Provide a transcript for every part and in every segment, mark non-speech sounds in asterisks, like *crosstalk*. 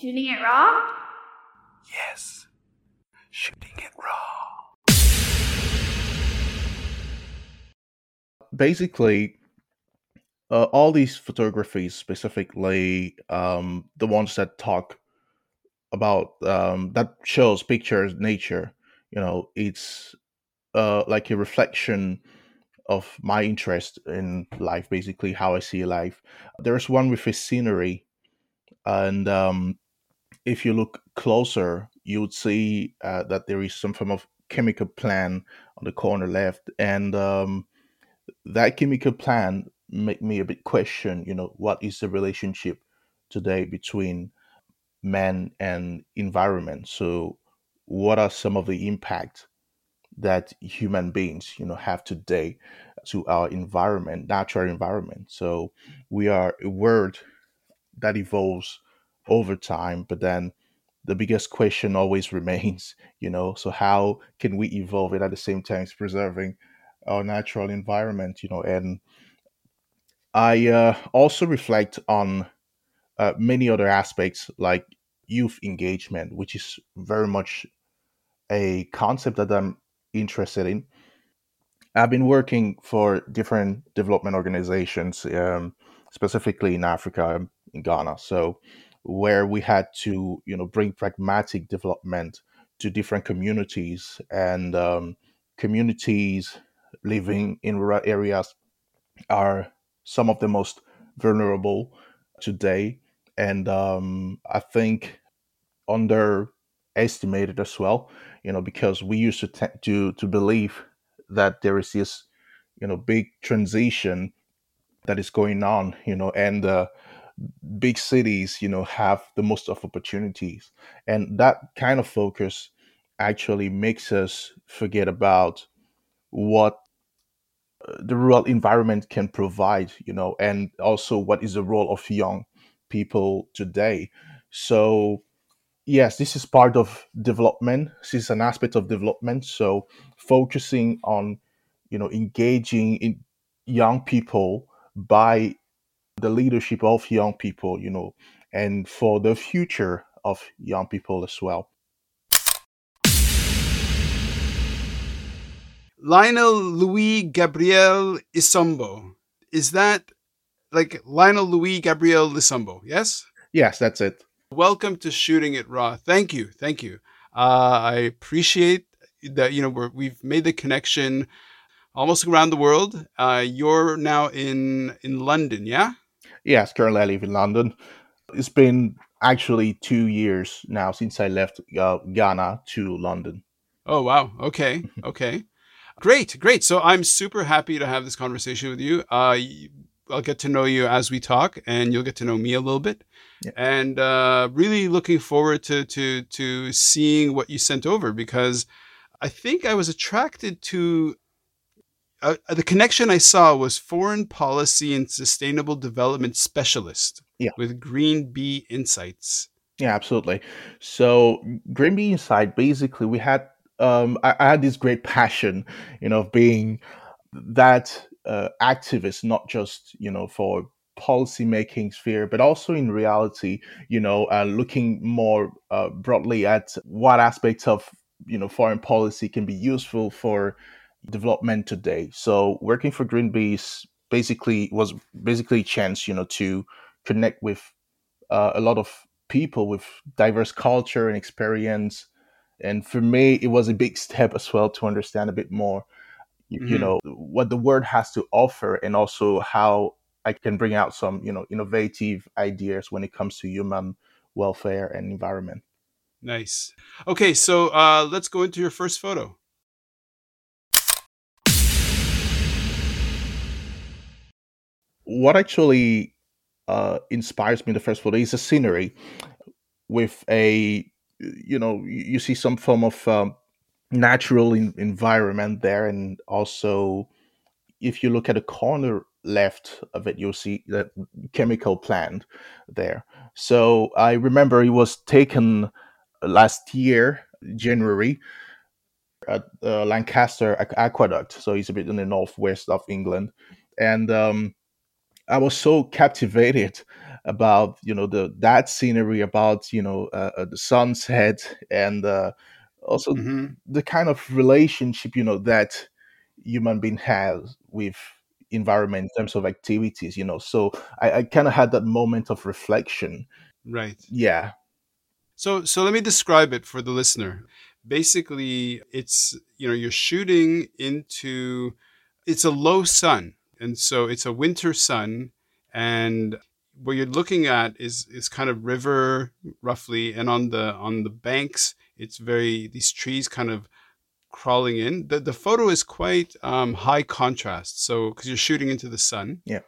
Shooting it raw? Yes. Shooting it raw. Basically, uh, all these photographies, specifically um, the ones that talk about um, that shows pictures nature, you know, it's uh, like a reflection of my interest in life, basically how I see life. There's one with a scenery, and um, if you look closer, you would see uh, that there is some form of chemical plant on the corner left, and um, that chemical plant make me a bit question, you know, what is the relationship today between man and environment? So, what are some of the impact that human beings, you know, have today to our environment, natural environment? So, we are a world that evolves over time, but then the biggest question always *laughs* remains, you know, so how can we evolve it at the same time as preserving our natural environment, you know, and I uh, also reflect on uh, many other aspects like youth engagement, which is very much a concept that I'm interested in. I've been working for different development organizations, um, specifically in Africa, in Ghana. So, where we had to, you know, bring pragmatic development to different communities and um, communities living in rural areas are some of the most vulnerable today, and um, I think underestimated as well. You know, because we used to to to believe that there is this, you know, big transition that is going on. You know, and uh, big cities, you know, have the most of opportunities, and that kind of focus actually makes us forget about what uh, the rural environment can provide, you know, and also what is the role of young people today. So, yes, this is part of development. This is an aspect of development. So, focusing on, you know, engaging in young people by the leadership of young people, you know, and for the future of young people as well. Lionel Louis Gabriel Isombo. Is that like Lionel Louis Gabriel Isombo? Yes? Yes, that's it. Welcome to Shooting It Raw. Thank you. Thank you. Uh, I appreciate that, you know, we're, we've made the connection almost around the world. Uh, you're now in, in London, yeah? Yes, currently I live in London. It's been actually two years now since I left uh, Ghana to London. Oh, wow. Okay. *laughs* Okay. Great, great. So I'm super happy to have this conversation with you. Uh, I'll get to know you as we talk, and you'll get to know me a little bit. Yeah. And uh, really looking forward to to to seeing what you sent over because I think I was attracted to uh, the connection I saw was foreign policy and sustainable development specialist Yeah. with Green Bee Insights. Yeah, absolutely. So Green Bee Insights, basically, we had um, I, I had this great passion, you know, of being that uh, activist, not just you know for policy making sphere, but also in reality, you know, uh, looking more uh, broadly at what aspects of you know foreign policy can be useful for development today. So working for Green Bees basically was basically a chance, you know, to connect with uh, a lot of people with diverse culture and experience. And for me, it was a big step as well to understand a bit more, you, you Mhm. know, what the word has to offer, and also how I can bring out some, you know, innovative ideas when it comes to human welfare and environment. Nice. Okay, so uh, let's go into your first photo. What actually uh, inspires me in the first photo is the scenery with a you know you see some form of um, natural in- environment there and also if you look at the corner left of it you'll see that chemical plant there. So i remember it was taken last year january at uh, lancaster aqueduct. So it's a bit in the northwest of england. And um, I was so captivated about you know the that scenery about you know uh, uh, the sunset and uh, also hmm the kind of relationship you know that human being has with environment in terms of activities you know. So i, I kind of had that moment of reflection. Right. yeah. So so let me describe it for the listener. Basically, it's you know you're shooting into it's a low sun, and so it's a winter sun, and what you're looking at is is kind of river roughly, and on the on the banks, it's very these trees kind of crawling in. The the photo is quite um, high contrast, so because you're shooting into the sun. Yeah.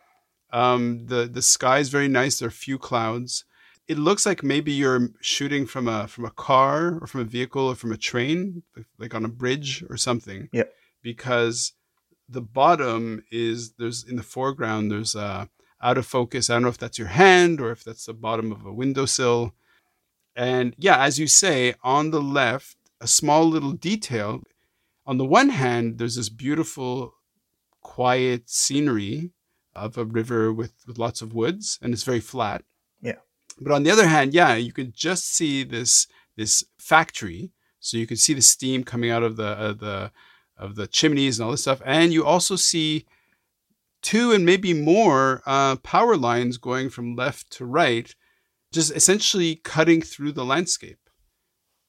Um, the the sky is very nice. There are few clouds it looks like maybe you're shooting from a from a car or from a vehicle or from a train, like on a bridge or something. Yeah. Because the bottom is there's in the foreground there's a out of focus. I don't know if that's your hand or if that's the bottom of a windowsill. And yeah, as you say, on the left, a small little detail. On the one hand, there's this beautiful, quiet scenery of a river with, with lots of woods, and it's very flat. Yeah. But on the other hand, yeah, you can just see this this factory. So you can see the steam coming out of the uh, the of the chimneys and all this stuff, and you also see two and maybe more uh, power lines going from left to right, just essentially cutting through the landscape.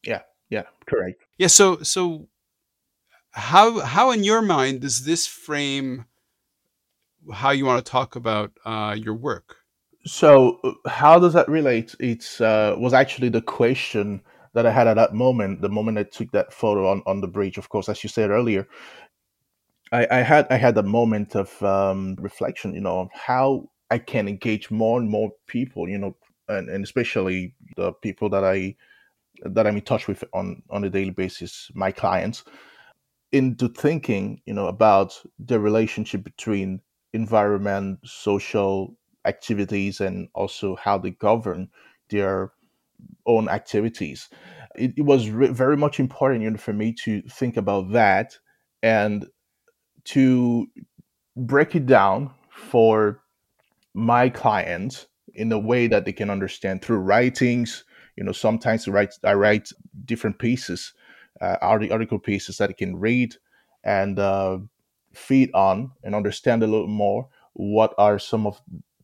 yeah yeah, correct Yeah. So so how how in your mind does this frame how you want to talk about uh, your work? So, uh, how does that relate? It's uh, was actually the question that I had at that moment, the moment I took that photo on, on the bridge. Of course, as you said earlier, I, I had I had a moment of um, reflection, you know, of how I can engage more and more people, you know, and, and especially the people that I that I'm in touch with on on a daily basis, my clients, into thinking, you know, about the relationship between environment, social activities, and also how they govern their own activities. It, it was re- very much important, you know, for me to think about that and to break it down for my clients in a way that they can understand through writings. You know, sometimes I write, I write different pieces, uh, arti- article pieces that they can read and uh, feed on and understand a little more what are some of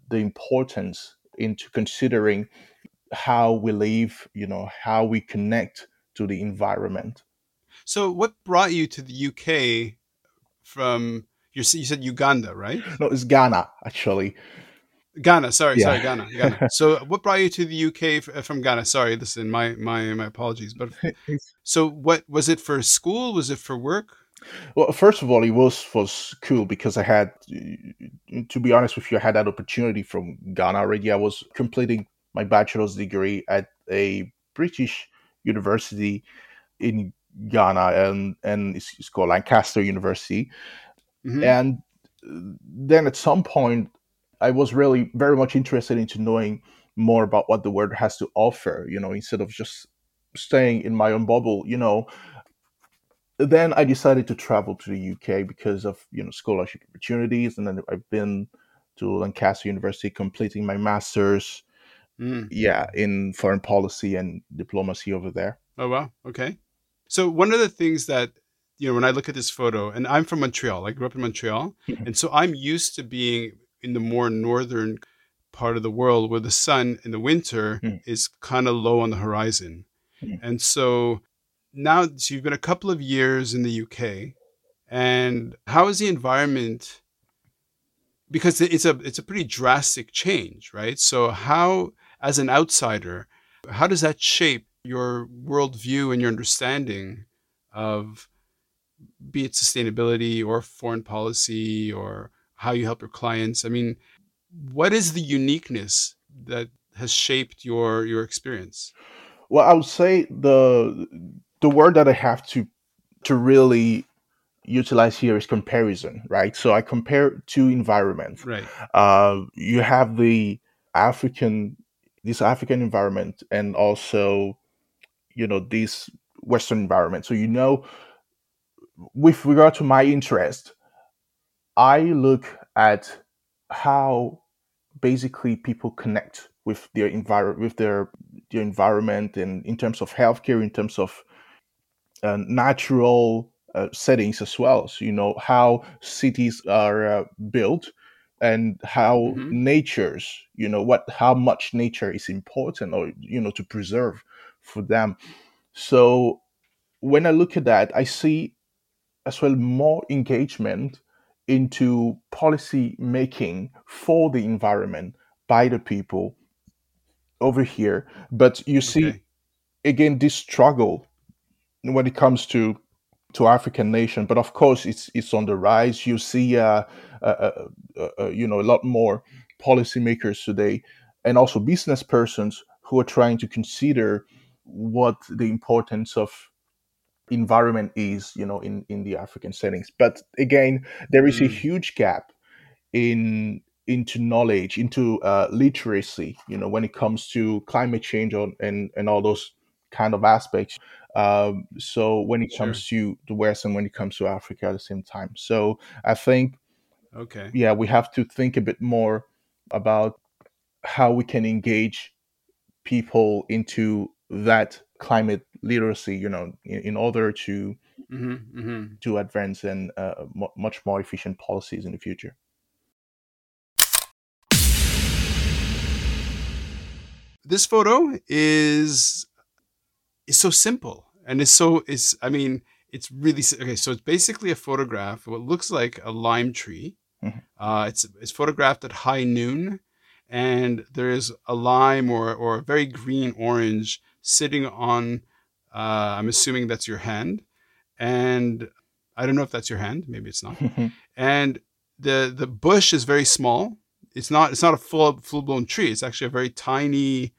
the importance into considering how we live, you know, how we connect to the environment. So, what brought you to the UK from? You said Uganda, right? No, it's Ghana actually. Ghana. Sorry, Yeah. sorry, Ghana. Ghana. *laughs* So, what brought you to the UK uh, from Ghana? Sorry, listen, my my my apologies. But *laughs* so, what was it for school? Was it for work? Well, first of all, it was was cool because I had, to be honest with you, I had that opportunity from Ghana already. I was completing my bachelor's degree at a British university in Ghana, and and it's, it's called Lancaster University. Mhm. And uh, then at some point, I was really very much interested into knowing more about what the world has to offer. You know, instead of just staying in my own bubble. You know, then I decided to travel to the UK because of you know scholarship opportunities, and then I've been to Lancaster University completing my masters. Mm. Yeah, in foreign policy and diplomacy over there. Oh wow. Okay. So one of the things that you know when I look at this photo, and I'm from Montreal. I grew up in Montreal, *laughs* and so I'm used to being in the more northern part of the world where the sun in the winter Mm. is kind of low on the horizon. Mm. And so now so you've been a couple of years in the UK, and how is the environment? Because it's a it's a pretty drastic change, right? So how, as an outsider, how does that shape your worldview and your understanding of be it sustainability or foreign policy or how you help your clients? I mean, what is the uniqueness that has shaped your your experience? Well, I would say the the word that I have to to really utilize here is comparison, right? So I compare two environments. Right. Uh, you have the African this African environment and also you know this Western environment. So you know, with regard to my interest, I look at how basically people connect with their environment, with their their environment, and in terms of healthcare, in terms of uh, natural uh, settings as well. So you know how cities are uh, built and how Mhm. nature's you know what how much nature is important or you know to preserve for them so when i look at that i see as well more engagement into policy making for the environment by the people over here but you see Okay. again this struggle when it comes to to African nation, but of course it's it's on the rise. You see, uh, uh, uh, uh, uh, you know, a lot more policymakers today, and also business persons who are trying to consider what the importance of environment is, you know, in in the African settings. But again, there is a Mm. huge gap in into knowledge, into uh, literacy, you know, when it comes to climate change on, and and all those kind of aspects. Um, so when it Sure. comes to the West and when it comes to Africa at the same time. So I think, Okay. yeah, we have to think a bit more about how we can engage people into that climate literacy, you know, in, in order to hmm hmm to advance and uh, mu much more efficient policies in the future. This photo is is so simple and it's so it's I mean it's really okay. So it's basically a photograph of what looks like a lime tree. Mhm. Uh, it's it's photographed at high noon, and there is a lime or or a very green orange sitting on. Uh, I'm assuming that's your hand, and I don't know if that's your hand. Maybe it's not. *laughs* and the the bush is very small. It's not it's not a full full blown tree. It's actually a very tiny,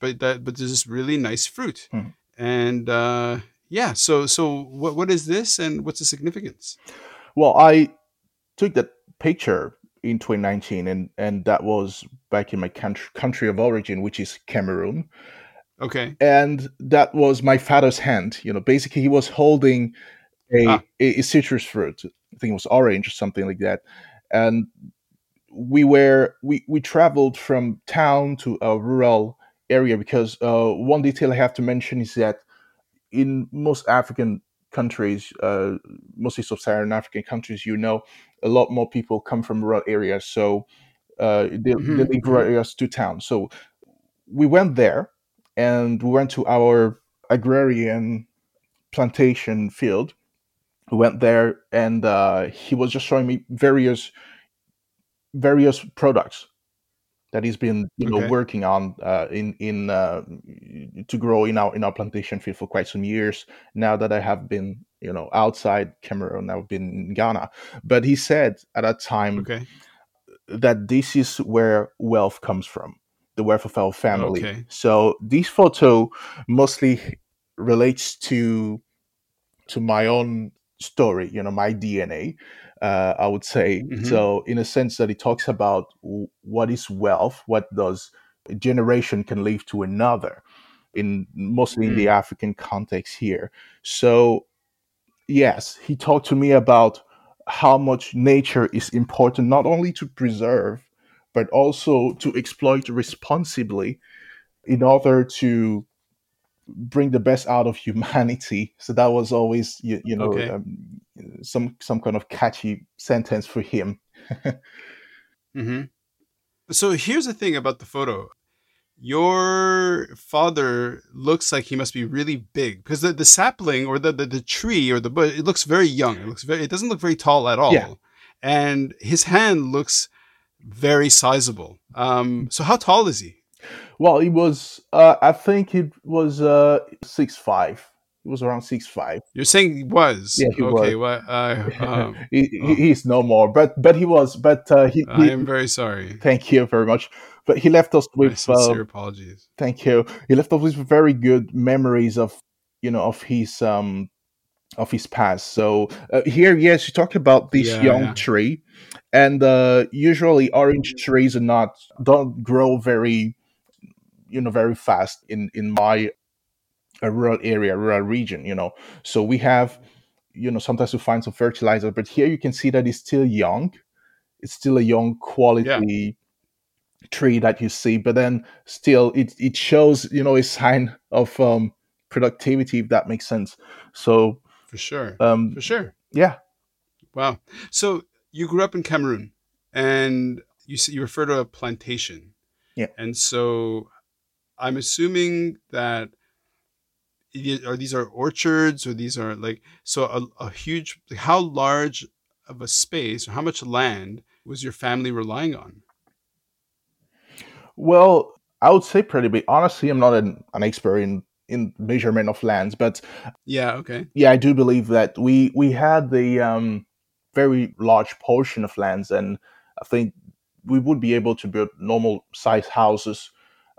but that but there's this really nice fruit. Mhm. And uh, yeah, so so what what is this and what's the significance? Well, I took that picture in 2019, and and that was back in my country country of origin, which is Cameroon, Okay. and that was my father's hand. You know, basically he was holding a Ah. a, a citrus fruit. I think it was orange or something like that, and we were we we traveled from town to a rural area because uh, one detail I have to mention is that in most African countries, uh, mostly sub-Saharan African countries, you know, a lot more people come from rural areas, so uh, they, they Mhm, leave rural mhm. areas to town. So we went there, and we went to our agrarian plantation field. We went there, and uh, he was just showing me various various products that he's been you know Okay. working on uh, in in uh, to grow in our in our plantation field for quite some years now that I have been you know outside Cameroon I've been in Ghana but he said at that time Okay. that this is where wealth comes from the wealth of our family Okay. so this photo mostly relates to to my own story you know my DNA uh, I would say. Mhm. So, in a sense, that it talks about what is wealth, what does a generation can leave to another, in mostly in the African context here. So, yes, he talked to me about how much nature is important, not only to preserve, but also to exploit responsibly in order to bring the best out of humanity. *laughs* So that was always, you, you know, Okay. um, some some kind of catchy sentence for him. hmm So here's the thing about the photo. Your father looks like he must be really big because the, the sapling or the, the, the tree or the bush, it looks very young. It looks very, it doesn't look very tall at all. Yeah. And his hand looks very sizable. Um, so how tall is he? Well, he was, uh, I think it was uh, six five. He was around six five. You're saying he was. Yeah, he okay. was. Well, *laughs* uh, um, he, oh. he's no more, but but he was. But uh, he, I he- am very sorry. thank you very much. But he left us My with sincere uh, apologies. thank you. He left us with very good memories of you know of his um of his past. So uh, here, yes, you talk about this Yeah, young yeah. tree, and uh, usually orange trees are not don't grow very you know very fast in in my uh, rural area, rural region. You know, so we have you know sometimes we find some fertilizer, but here you can see that it's still young. It's still a young quality tree that you see, but then still it it shows you know a sign of um, productivity if that makes sense. So For sure. um, For sure. yeah, Wow. So you grew up in Cameroon and you you refer to a plantation. Yeah. And so I'm assuming that these are orchards or these are like so a, a huge how large of a space or how much land was your family relying on? well, I would say pretty big. Honestly, I'm not an, an expert in in measurement of lands, but Yeah, okay. yeah, I do believe that we we had the um, very large portion of lands, and I think we would be able to build normal size houses,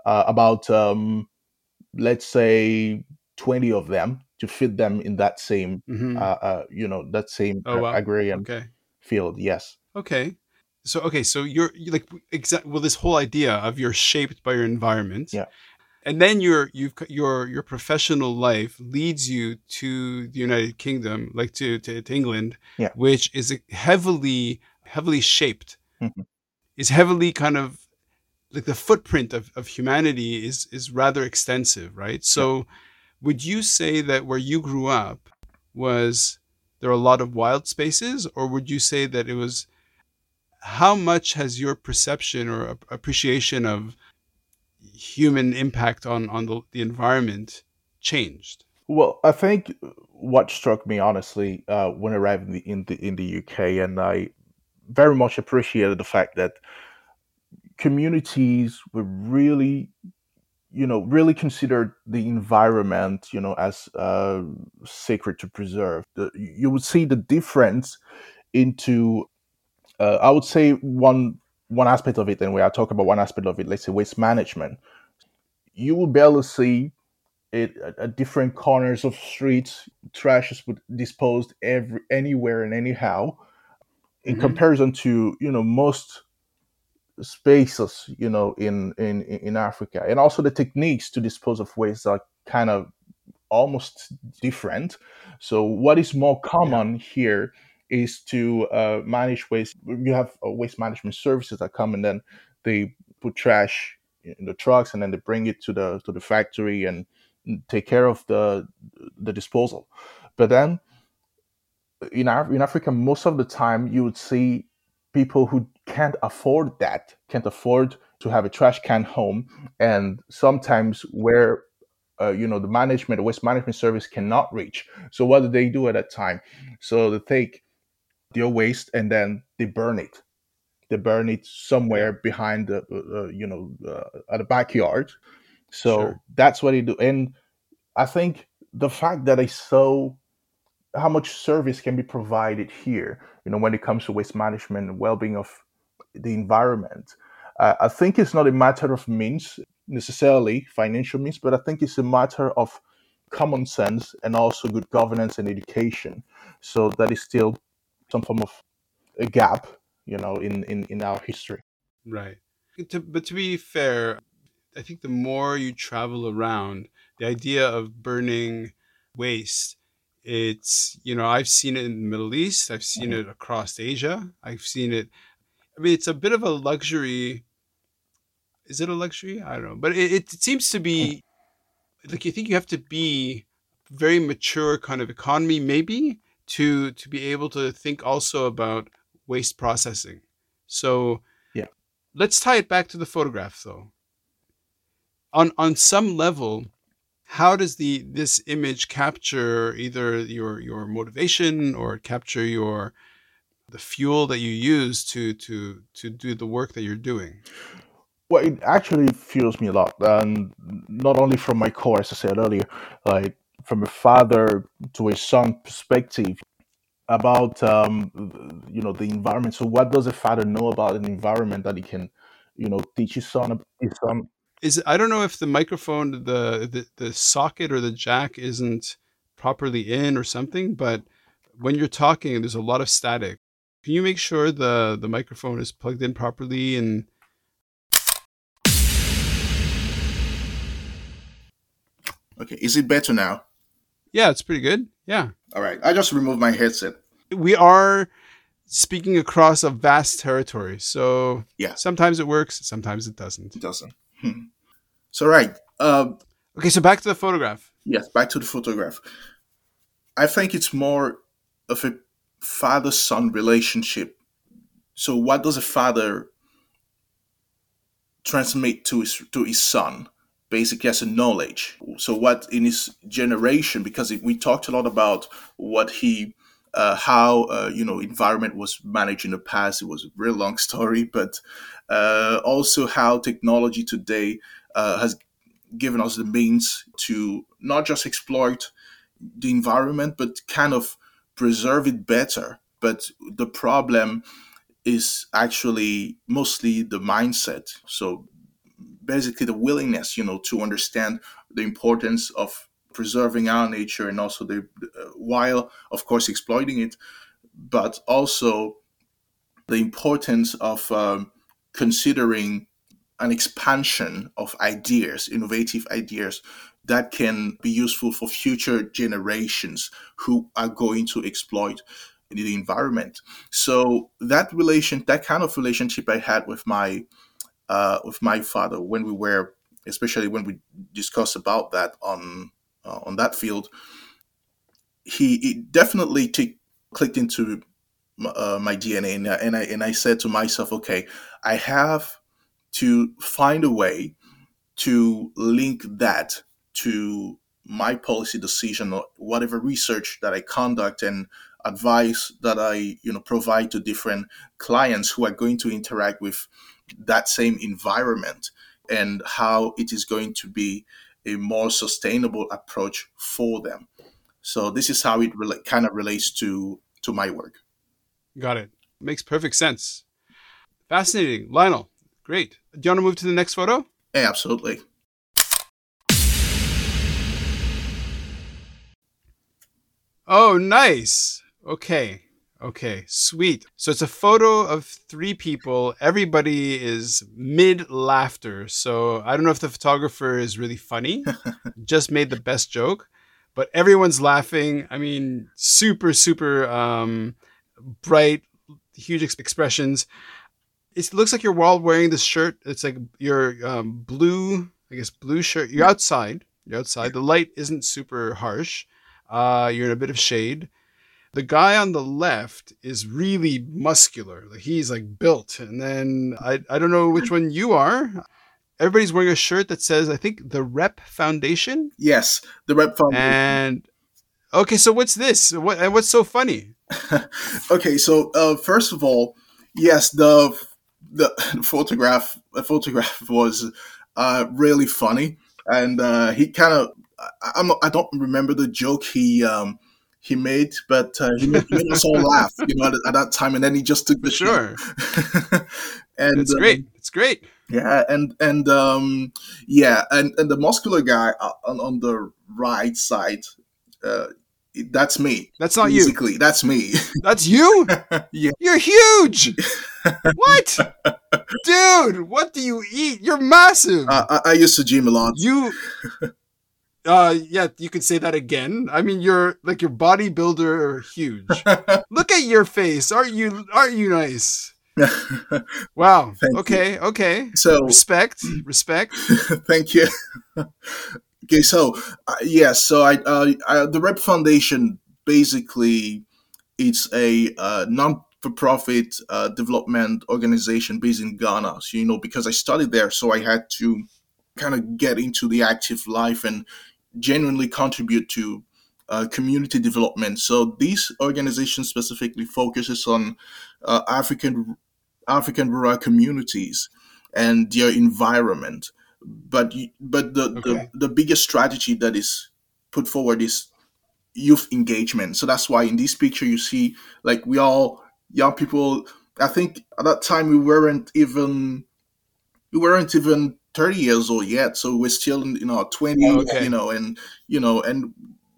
uh, about um, let's say twenty of them to fit them in that same hmm uh, uh, you know that same Oh, wow. agrarian okay. field. Yes. Okay. So okay, so you're, you like exact well this whole idea of you're shaped by your environment. Yeah. And then your you've your your professional life leads you to the United Kingdom, like to to, to England, Yeah. which is heavily heavily shaped. Mhm. Is heavily kind of like the footprint of, of humanity is is rather extensive, right? So would you say that where you grew up was there a lot of wild spaces? Or would you say that it was how much has your perception or appreciation of human impact on on the, the environment changed? Well, I think what struck me honestly uh, when arriving in the, in the in the UK, and I very much appreciated the fact that communities were really, you know, really considered the environment, you know, as uh, sacred to preserve. The, you would see the difference into, uh, I would say one one aspect of it, and when I talk about one aspect of it, let's say waste management, you will barely see it at, at different corners of streets. Trash is disposed every anywhere and anyhow. In Mhm. comparison to you know most spaces you know in in in Africa, and also the techniques to dispose of waste are kind of almost different. So what is more common here is to uh, manage waste. You have uh, waste management services that come and then they put trash in the trucks and then they bring it to the to the factory and take care of the the disposal. But then in Af- in Africa, most of the time you would see people who can't afford that, can't afford to have a trash can home, and sometimes where uh, you know the management, the waste management service cannot reach. So what do they do at that time? So they take their waste and then they burn it. They burn it somewhere behind the uh, uh, you know uh, at the backyard. So Sure. that's what they do, and I think the fact that I saw how much service can be provided here, you know, when it comes to waste management and well-being of the environment, uh, I think it's not a matter of means necessarily financial means, but I think it's a matter of common sense and also good governance and education. So that is still some form of a gap, you know, in in, in our history. right but to be fair i think the more you travel around the idea of burning waste it's you know i've seen it in the middle east i've seen it across asia i've seen it i mean it's a bit of a luxury. Is it a luxury? I don't know but it, it seems to be like you think you have to be very mature kind of economy maybe to to be able to think also about waste processing. So Yeah. let's tie it back to the photograph though. On on some level how does the this image capture either your your motivation or capture your the fuel that you use to to to do the work that you're doing Well, it actually fuels me a lot, and not only from my core, as I said earlier, like from a father to a son perspective about um, you know the environment. So, what does a father know about an environment that he can, you know, teach his son? His son. Is I don't know if the microphone the, the the socket or the jack isn't properly in or something, but when you're talking, there's a lot of static. Can you make sure the the microphone is plugged in properly and Okay, is it better now? yeah, it's pretty good. Yeah. All right, I just removed my headset. we are speaking across a vast territory. So Yeah. sometimes it works, sometimes it doesn't. It doesn't. Hmm. So right. Uh, Okay, so back to the photograph. yes. Back to the photograph. I think it's more of a father-son relationship. So what does a father transmit to his to his son? Basically, as a knowledge. So what in his generation? Because we talked a lot about what he uh, how uh, you know environment was managed in the past. It was a real long *laughs* story, but uh, also how technology today uh, has given us the means to not just exploit the environment, but kind of preserve it better. But the problem is actually mostly the mindset. So basically, the willingness, you know, to understand the importance of preserving our nature and also the uh, while of course exploiting it but also the importance of um, considering an expansion of ideas innovative ideas that can be useful for future generations who are going to exploit the environment. So that relation that kind of relationship i had with my uh, with my father when we were especially when we discussed about that on uh, on that field, he, definitely t- clicked into uh, my DNA, and, and I and I said to myself, okay, I have to find a way to link that to my policy decision or whatever research that I conduct and advice that I you know provide to different clients who are going to interact with that same environment and how it is going to be a more sustainable approach for them. So this is how it rela- kind of relates to to my work. Got it. Makes perfect sense. Fascinating. Lionel, great. Do you want to move to the next photo? Yeah, absolutely. Oh, nice. Okay. Okay. Sweet. So it's a photo of three people. Everybody is mid laughter. So I don't know if the photographer is really funny, *laughs* just made the best joke, but everyone's laughing. I mean, super, super um, bright, huge ex- expressions. It looks like you're all wearing this shirt. It's like your um, blue, I guess, blue shirt. You're outside. You're outside. The light isn't super harsh. Uh, you're in a bit of shade. The guy on the left is really muscular. Like he's like built. And then I, I don't know which one you are. Everybody's wearing a shirt that says, I think, the Rep Foundation. Yes, the Rep Foundation. And okay, so what's this? What and what's so funny? *laughs* okay, so uh, first of all, yes, the the *laughs* photograph the photograph was uh, really funny, and uh, he kind of I'm I don't remember the joke he um, he made, but uh, he, made, he made us all laugh, you know, at, at, that time, and then he just took the Sure. *laughs* and It's um, great. It's great. yeah, and and um, yeah, and and the muscular guy on, on the right side, uh, that's me. That's not you. Basically, that's me. *laughs* That's you? *laughs* Yeah. You're huge. what? Dude, what do you eat? You're massive. Uh, I, I used to gym a lot. you uh yeah, you could say that again. I mean, you're like your bodybuilder huge. *laughs* Look at your face. Aren't you aren't you nice? *laughs* Wow. Thank you. okay, okay. so Respect. *laughs* Respect. thank you. okay, so uh, yes, so I, uh, I the Rep Foundation basically it's a uh, non-for-profit uh, development organization based in Ghana. So you know, because I studied there, so I had to kind of get into the active life and genuinely contribute to uh, community development. So this organization specifically focuses on uh, African African rural communities and their environment. But but the, Okay. the the biggest strategy that is put forward is youth engagement. So that's why in this picture you see like we all young people. I think at that time we weren't even we weren't even 30 years old yet so we're still in you know 20 Oh, okay. you know and you know and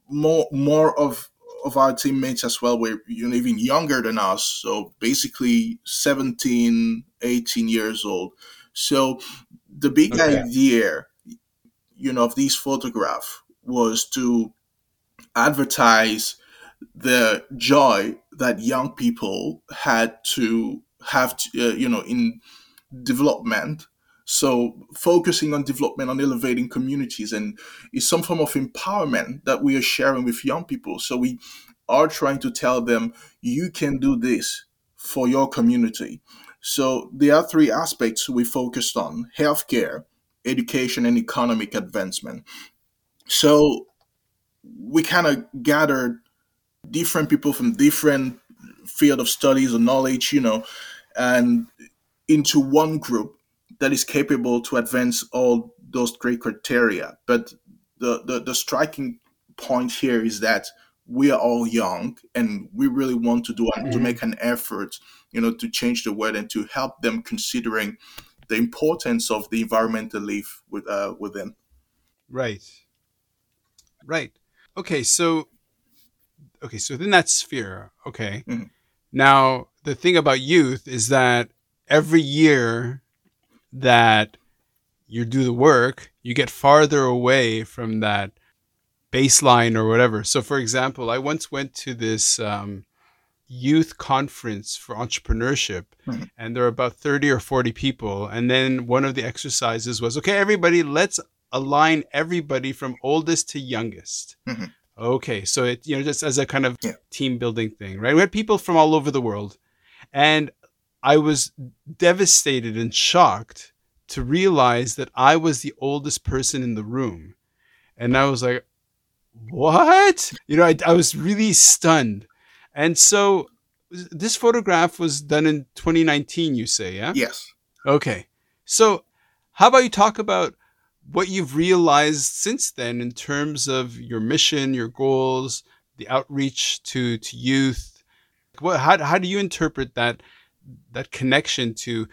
more more of of our teammates as well were you know even younger than us so basically 17 18 years old so the big Okay. idea you know of these photograph was to advertise the joy that young people had to have, to, uh, you know, in development. So focusing on development, on elevating communities, and is some form of empowerment that we are sharing with young people. So we are trying to tell them you can do this for your community. So there are three aspects we focused on: healthcare, education, and economic advancement. So we kind of gathered different people from different field of studies or knowledge, you know, and into one group that is capable to advance all those great criteria. But the, the, the striking point here is that we are all young and we really want to do mm-hmm. to make an effort, you know, to change the world and to help them considering the importance of the environmental live with, uh, within. Right. Right. Okay. So, okay. So within that sphere, okay. Mm-hmm. Now, the thing about youth is that every year that you do the work, you get farther away from that baseline or whatever. So, for example, I once went to this um, youth conference for entrepreneurship, mm-hmm. and there were about 30 or 40 people. And then one of the exercises was okay, everybody, let's align everybody from oldest to youngest. Mm-hmm. Okay, so it you know just as a kind of yeah. team building thing, right? We had people from all over the world, and I was devastated and shocked to realize that I was the oldest person in the room, and I was like, "What?" You know, I, I was really stunned, and so this photograph was done in 2019. You say, yeah? Yes. Okay, so how about you talk about what you've realized since then in terms of your mission, your goals, the outreach to to youth. What how how do you interpret that that connection to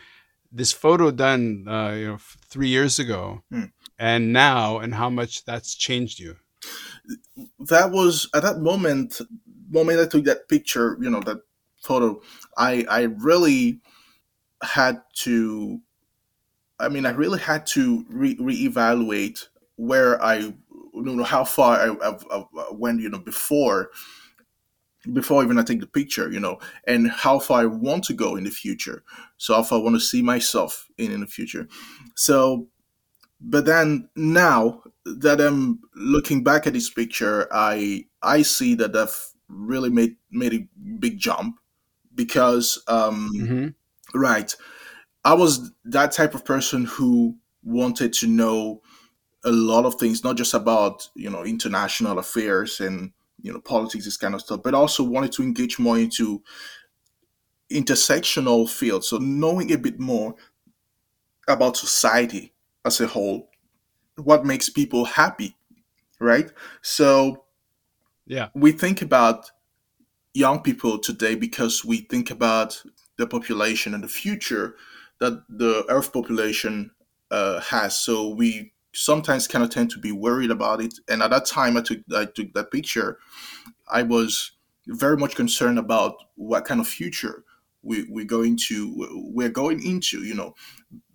this photo done uh, you know three years ago hmm. and now, and how much that's changed you? That was at that moment moment I took that picture, you know, that photo. I I really had to I mean, I really had to re- reevaluate where I, you know, how far I, I, I went, you know, before before even I take the picture, you know, and how far I want to go in the future. So how far I want to see myself in in the future. So, but then now that I'm looking back at this picture, I I see that I've really made made a big jump because, um, mm-hmm. right I was that type of person who wanted to know a lot of things, not just about you know international affairs and you know politics, this kind of stuff, but also wanted to engage more into intersectional fields. So knowing a bit more about society as a whole, what makes people happy, right? So yeah, we think about young people today because we think about the population and the future that the Earth population uh, has. So we sometimes kind of tend to be worried about it. And at that time, I took I took that picture. I was very much concerned about what kind of future we, we're going to we're going into. You know,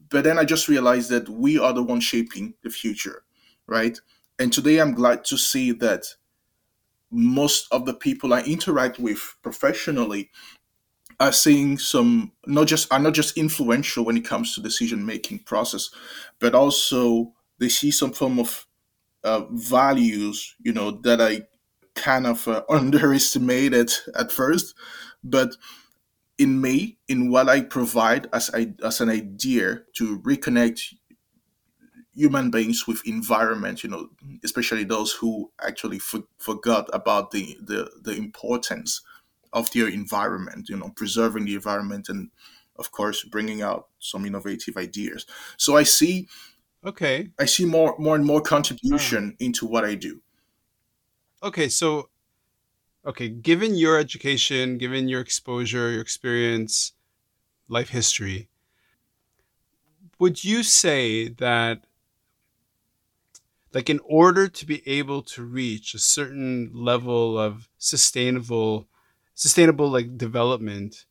but then I just realized that we are the ones shaping the future, right? And today, I'm glad to see that most of the people I interact with professionally are seeing some not just are not just influential when it comes to decision making process, but also they see some form of uh, values, you know, that I kind of uh, *laughs* underestimated at first, but in me, in what I provide as I, as an idea to reconnect human beings with environment, you know, especially those who actually for, forgot about the, the the importance of their environment, you know, preserving the environment and of course bringing out some innovative ideas. So I see okay. I see more more and more contribution uh. into what I do. Okay, so okay, given your education, given your exposure, your experience, life history, would you say that like in order to be able to reach a certain level of sustainable sustainable like development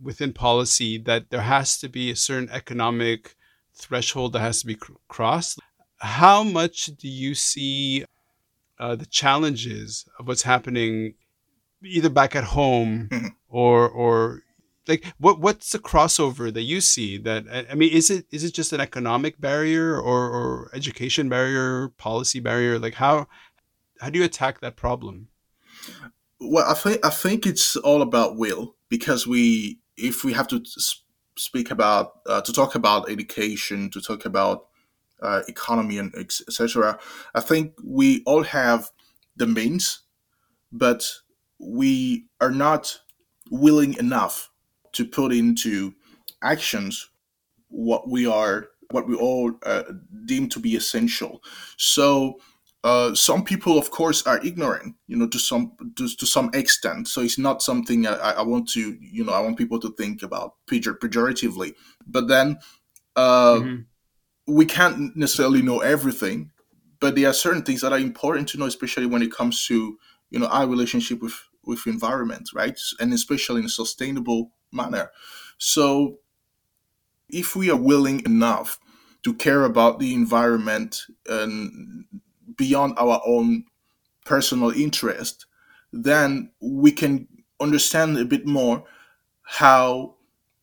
within policy that there has to be a certain economic threshold that has to be crossed. How much do you see uh, the challenges of what's happening either back at home *laughs* or or like what what's the crossover that you see that I I mean is it is it just an economic barrier or or education barrier policy barrier like how how do you attack that problem Well, I think I think it's all about will because we, if we have to s- speak about uh, to talk about education, to talk about uh, economy and etc. I think we all have the means, but we are not willing enough to put into actions what we are what we all uh, deem to be essential. So uh, some people, of course, are ignorant, you know, to some to, to some extent. So it's not something I, I want to, you know, I want people to think about pejor- pejoratively. But then uh, Mhm. we can't necessarily know everything, but there are certain things that are important to know, especially when it comes to, you know, our relationship with with environment, right, and especially in a sustainable manner. So if we are willing enough to care about the environment and beyond our own personal interest, then we can understand a bit more how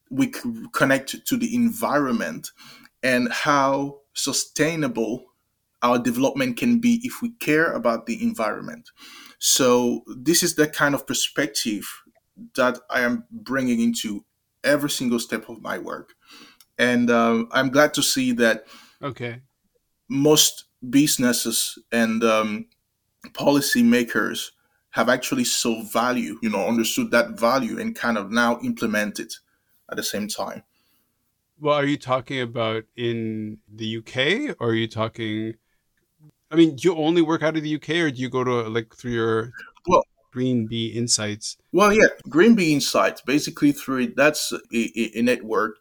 we c- connect to the environment and how sustainable our development can be if we care about the environment. So, this is the kind of perspective that I am bringing into every single step of my work. And um, I'm glad to see that okay most businesses and um, policymakers have actually saw value, you know, understood that value and kind of now implement it at the same time. well are you talking about in the UK or are you talking I mean do you only work out of the UK or do you go to like through your Well- Green Bee Insights Well, yeah, Green Bee Insights basically through it, that's a, a, a network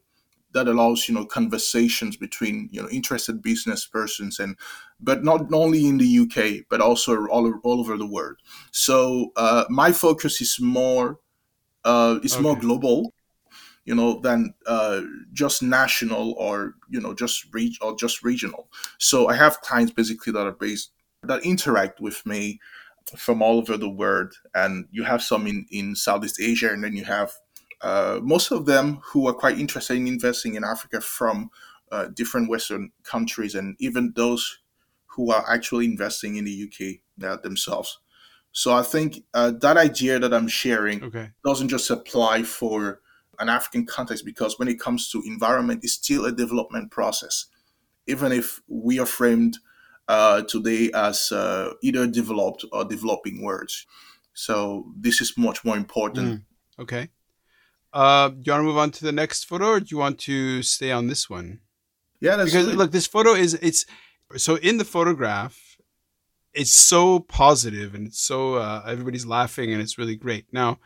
that allows you know conversations between you know interested business persons and but not only in the UK but also all, all over the world. So uh, my focus is more uh, is more global, you know, than uh, just national or you know just reach or just regional. So I have clients basically that are based that interact with me from all over the world, and you have some in in Southeast Asia, and then you have uh, most of them who are quite interested in investing in Africa from uh, different Western countries, and even those who are actually investing in the UK uh, themselves. So I think uh, that idea that I'm sharing okay doesn't just apply for an African context because when it comes to environment, it's still a development process. Even if we are framed uh, today as uh, either developed or developing words. So this is much more important. Mm, okay uh do you want to move on to the next photo or do you want to stay on this one Yeah, that's because look this photo is it's so in the photograph it's so positive and it's so uh, everybody's laughing and it's really great. Now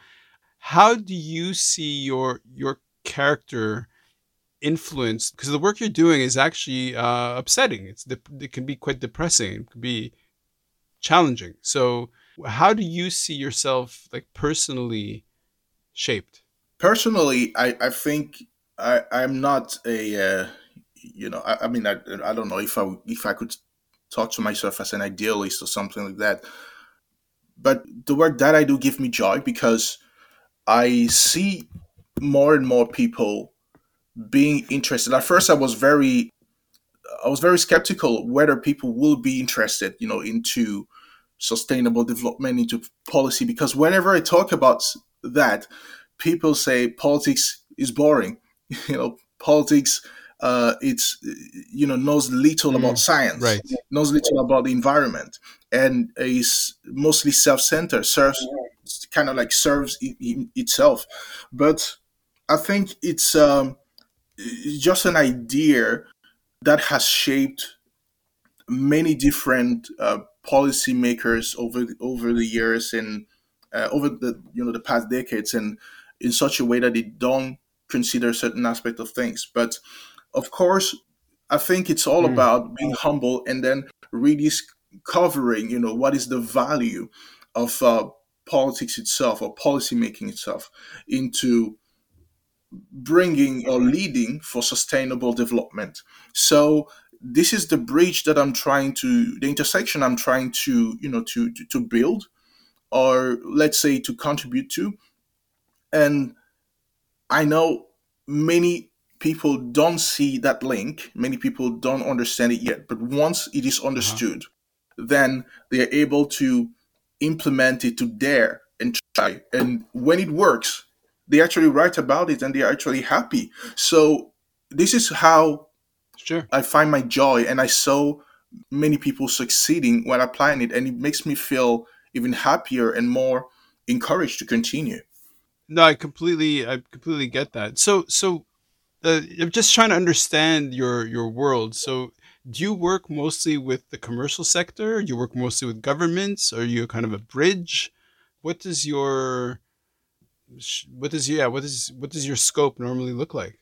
how do you see your your character influenced? Because the work you're doing is actually uh, upsetting. It's dep- it can be quite depressing. It can be challenging. So how do you see yourself like personally shaped? Personally, I, I think I, I'm not a, uh, you know, I, I mean, I, I don't know if I if I could talk to myself as an idealist or something like that. But the work that I do give me joy because I see more and more people being interested. At first, I was very, I was very skeptical whether people will be interested, you know, into sustainable development, into policy, because whenever I talk about that, people say politics is boring. *laughs* You know, politics, uh, it's you know knows little Mm, about science, right knows little about the environment, and is mostly self-centered. Serves kind of like serves i- i- itself, but I think it's um, just an idea that has shaped many different uh, policymakers over the, over the years and uh, over the you know the past decades, and in such a way that they don't consider certain aspect of things. But of course, I think it's all Mm. about being humble and then rediscovering, you know, what is the value of uh, politics itself or policy making itself into bringing or leading for sustainable development. So this is the bridge that I'm trying to, the intersection I'm trying to, you know, to to, to build or let's say to contribute to. And I know many people don't see that link, many people don't understand it yet, but once it is uh-huh. understood, then they're able to implement it to dare and try. And when it works, they actually write about it and they're actually happy. So this is how Sure. I find my joy, and I saw many people succeeding when applying it, and it makes me feel even happier and more encouraged to continue. No, I completely, I completely get that. So, so uh, I'm just trying to understand your your world. So, do you work mostly with the commercial sector? You work mostly with governments? Are you kind of a bridge? What does your what does yeah what does what does your scope normally look like?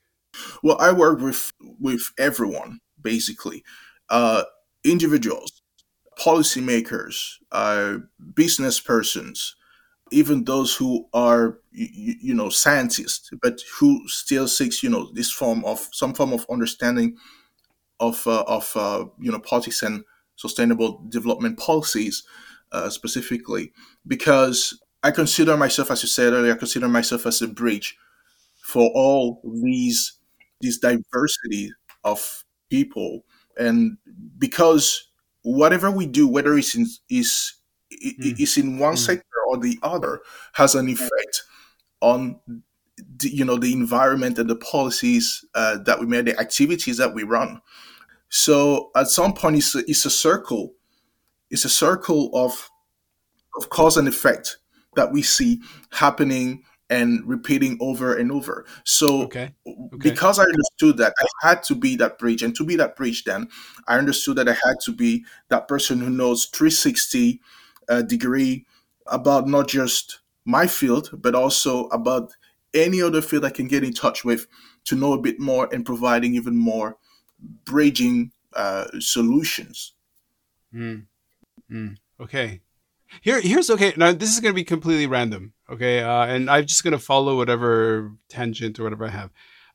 Well, I work with with everyone basically, uh, individuals, policymakers, uh, business persons, even those who are you, you know scientists, but who still seeks you know this form of some form of understanding of uh, of uh, you know politics and sustainable development policies uh, specifically, because I consider myself, as you said earlier, I consider myself as a bridge for all these this diversity of people. And because whatever we do whether it's in is Mm, is in one mm, sector or the other has an effect on the, you know the environment and the policies uh, that we make the activities that we run so at some point it's a, it's a circle it's a circle of of cause and effect that we see happening and repeating over and over. So okay. Okay. because I understood that I had to be that bridge, and to be that bridge, then I understood that I had to be that person who knows 360 uh, degree about not just my field, but also about any other field I can get in touch with to know a bit more and providing even more bridging uh, solutions. Mm, mm. Okay. Here, here's okay. Now this is going to be completely random. Okay, uh, and I'm just going to follow whatever tangent or whatever I have.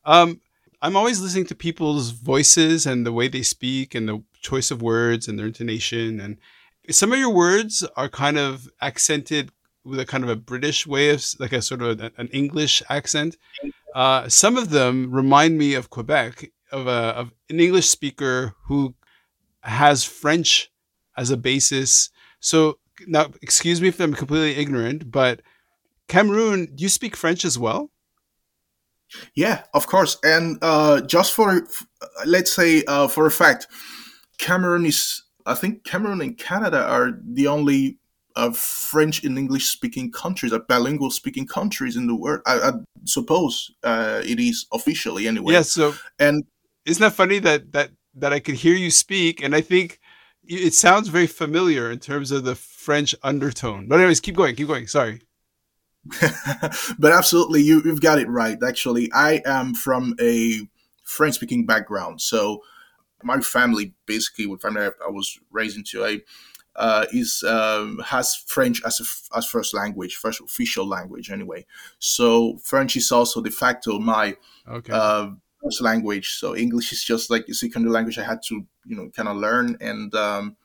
Um, I'm always listening to people's voices and the way they speak and the choice of words and their intonation. And some of your words are kind of accented with a kind of a British way of like a sort of a- an English accent. Uh, some of them remind me of Quebec, of a of an English speaker who has French as a basis. So now, excuse me if I'm completely ignorant, but Cameroon, do you speak French as well? Yeah, of course. And uh, just for, let's say, uh, for a fact, Cameroon is, I think Cameroon and Canada are the only uh, French and English speaking countries, uh, bilingual speaking countries in the world. I, I suppose uh, it is officially anyway. Yes. so And isn't that funny that that that I could hear you speak, and I think it sounds very familiar in terms of the French undertone. But anyways, keep going, keep going. Sorry. *laughs* but absolutely, you, you've got it right. Actually, I am from a French speaking background. So my family, basically, what family I, I was raised into, I, uh, is um, has French as a as first language, first official language, anyway. So French is also de facto my Okay. uh, first language. So English is just like a secondary language I had to, you know, kind of learn and um,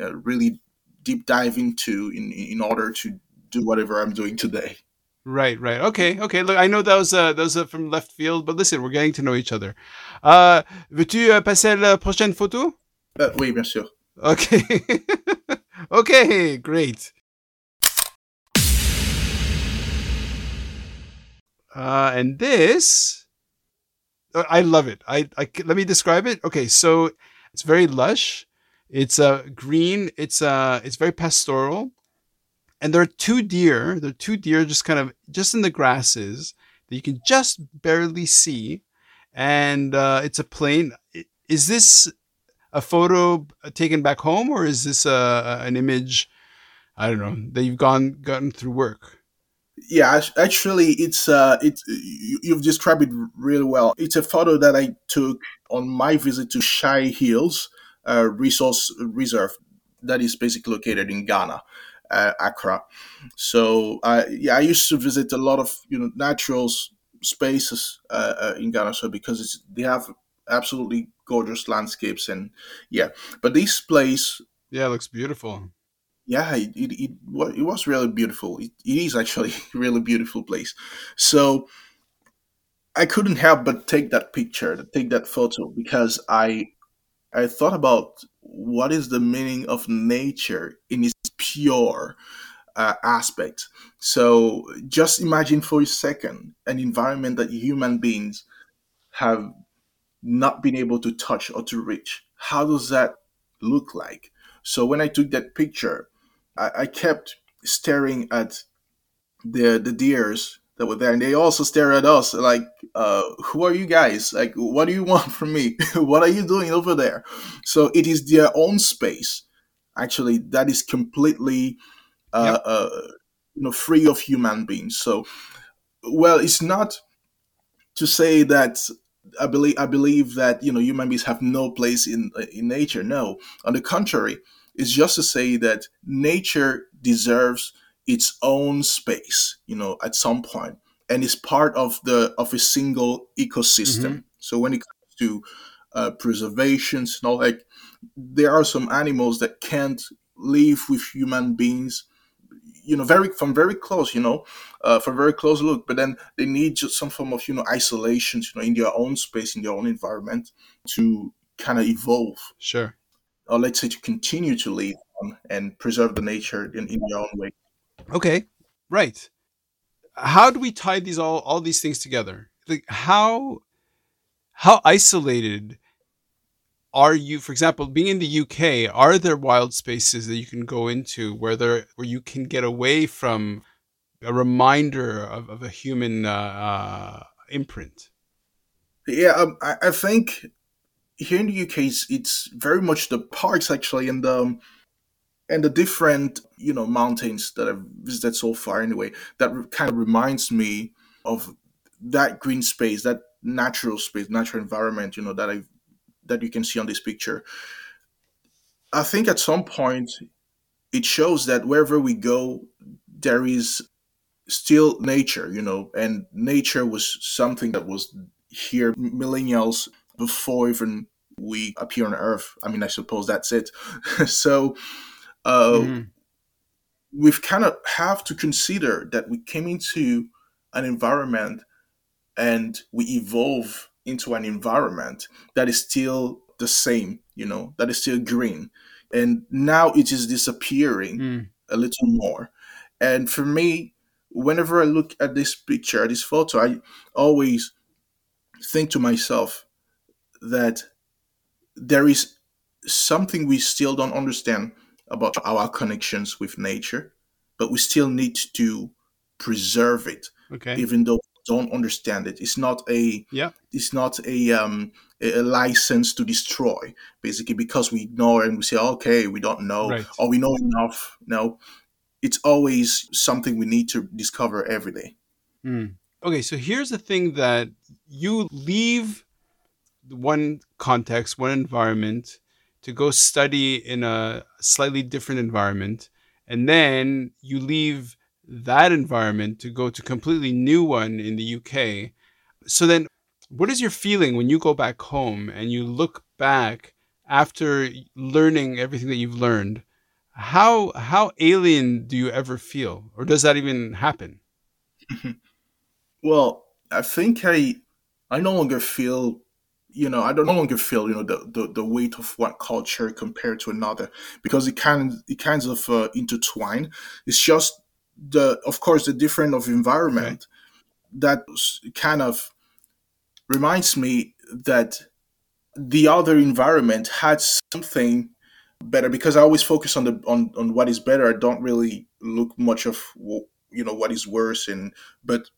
uh, really deep dive into in in order to do whatever I'm doing today. Right, right. Okay, okay. Look, I know that was uh, that was uh, from left field, but listen, we're getting to know each other. Uh, veux-tu uh, passer à la prochaine photo? Uh, oui, bien sûr. Okay. *laughs* okay, great. Uh, and this, uh, I love it. I, I let me describe it. Okay, so it's very lush. It's uh green. It's uh it's very pastoral, and there are two deer. There are two deer just kind of just in the grasses that you can just barely see, and uh, it's a plain. Is this a photo taken back home, or is this a, an image? I don't know that you've gone gotten through work. Yeah, actually, it's uh, it's you- you've described it really well. It's a photo that I took on my visit to Shai Hills uh, Resource Reserve, that is basically located in Ghana, uh, Accra. So, uh, yeah, I used to visit a lot of you know natural spaces uh, uh, in Ghana, so because it's they have absolutely gorgeous landscapes and yeah, but this place Yeah, it looks beautiful. yeah, it, it, it, it was really beautiful. It, it is actually *laughs* a really beautiful place. So I couldn't help but take that picture, take that photo, because I I thought about what is the meaning of nature in pure uh, aspect. So just imagine for a second an environment that human beings have not been able to touch or to reach. How does that look like? So when I took that picture, I, I kept staring at the the deers that were there, and they also stare at us like, uh, "Who are you guys? Like, what do you want from me? *laughs* what are you doing over there?" So it is their own space, actually, that is completely, uh, Yep. uh, you know, free of human beings. So, well, it's not to say that I believe I believe that you know human beings have no place in in nature. No, on the contrary, it's just to say that nature deserves its own space. You know, at some point, and is part of the of a single ecosystem. So when it comes to uh, preservations and all, like there are some animals that can't live with human beings you know very from very close you know uh, for very close look but then they need just some form of you know isolation you know in their own space in their own environment to kind of evolve Sure. or let's say to continue to live on and preserve the nature in, in their own way Okay. Right. How do we tie these all all these things together? Like how how isolated are you for example being in the UK are there wild spaces that you can go into where there where you can get away from a reminder of, of a human uh, uh, imprint? Yeah um, I, I think here in the uk it's, it's very much the parks actually and the and the different you know mountains that i've visited so far anyway that kind of reminds me of that green space that natural space natural environment you know that i that you can see on this picture. I think at some point it shows that wherever we go there is still nature you know and nature was something that was here millennials before even we appear on earth. I mean i suppose that's it. *laughs* So uh, hmm we've kind of have to consider that we came into an environment and we evolve into an environment that is still the same, you know, that is still green. And now it is disappearing mm. a little more. And for me, whenever I look at this picture, this photo, I always think to myself that there is something we still don't understand about our connections with nature, but we still need to preserve it okay even though don't understand it. It's not a yeah it's not a um a a license to destroy basically because we ignore and we say okay we don't know right or we know enough. No, it's always something we need to discover every day. Mm. Okay, so here's the thing that you leave one context, one environment to go study in a slightly different environment, and then you leave that environment to go to completely new one in the UK. So then what is your feeling when you go back home and you look back after learning everything that you've learned? How how alien do you ever feel? Or does that even happen? *laughs* Well, I think I I no longer feel you know I don't no longer feel you know the, the, the weight of one culture compared to another because it kind it kinds of uh, intertwine. It's just the of course the different of Okay. environment that kind of reminds me that the other environment had something better because I always focus on the on, on what is better. I don't really look much of you know what is worse and but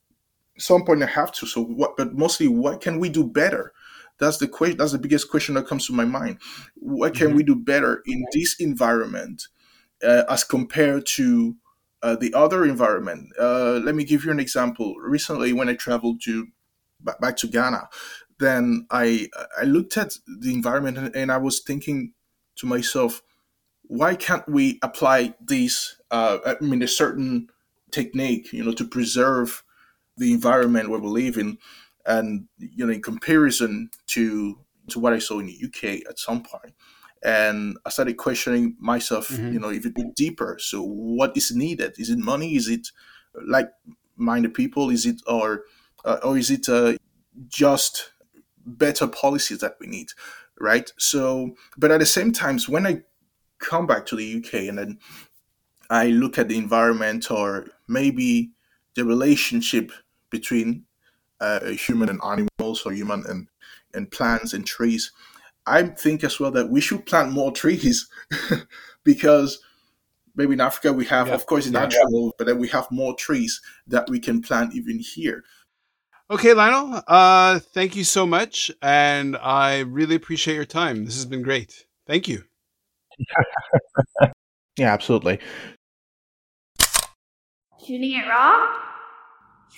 some point I have to. So what? But mostly, what can we do better? That's the question. That's the biggest question that comes to my mind. What can hmm we do better in this environment uh, as compared to uh, the other environment? Uh, let me give you an example. Recently, when I traveled to back, to Ghana, then I I looked at the environment and, and I was thinking to myself, why can't we apply these? Uh, I mean, a certain technique, you know, to preserve the environment where we live in, and you know, in comparison to to what I saw in the UK at some point. And I started questioning myself. Mhm. You know, if it went deeper. So, what is needed? Is it money? Is it like-minded people? Is it or uh, or is it uh, just better policies that we need? Right. So, but at the same times, when I come back to the UK and then I look at the environment or maybe the relationship between uh, a human and animals or human and, and plants and trees, I think as well that we should plant more trees *laughs* because maybe in Africa we have, Yeah. of course, Yeah. natural, but then we have more trees that we can plant even here. Okay, Lionel. Uh, thank you so much, and I really appreciate your time. This has been great. Thank you. *laughs* Yeah, absolutely. Shooting it raw?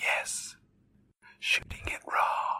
Yes. Shooting it raw.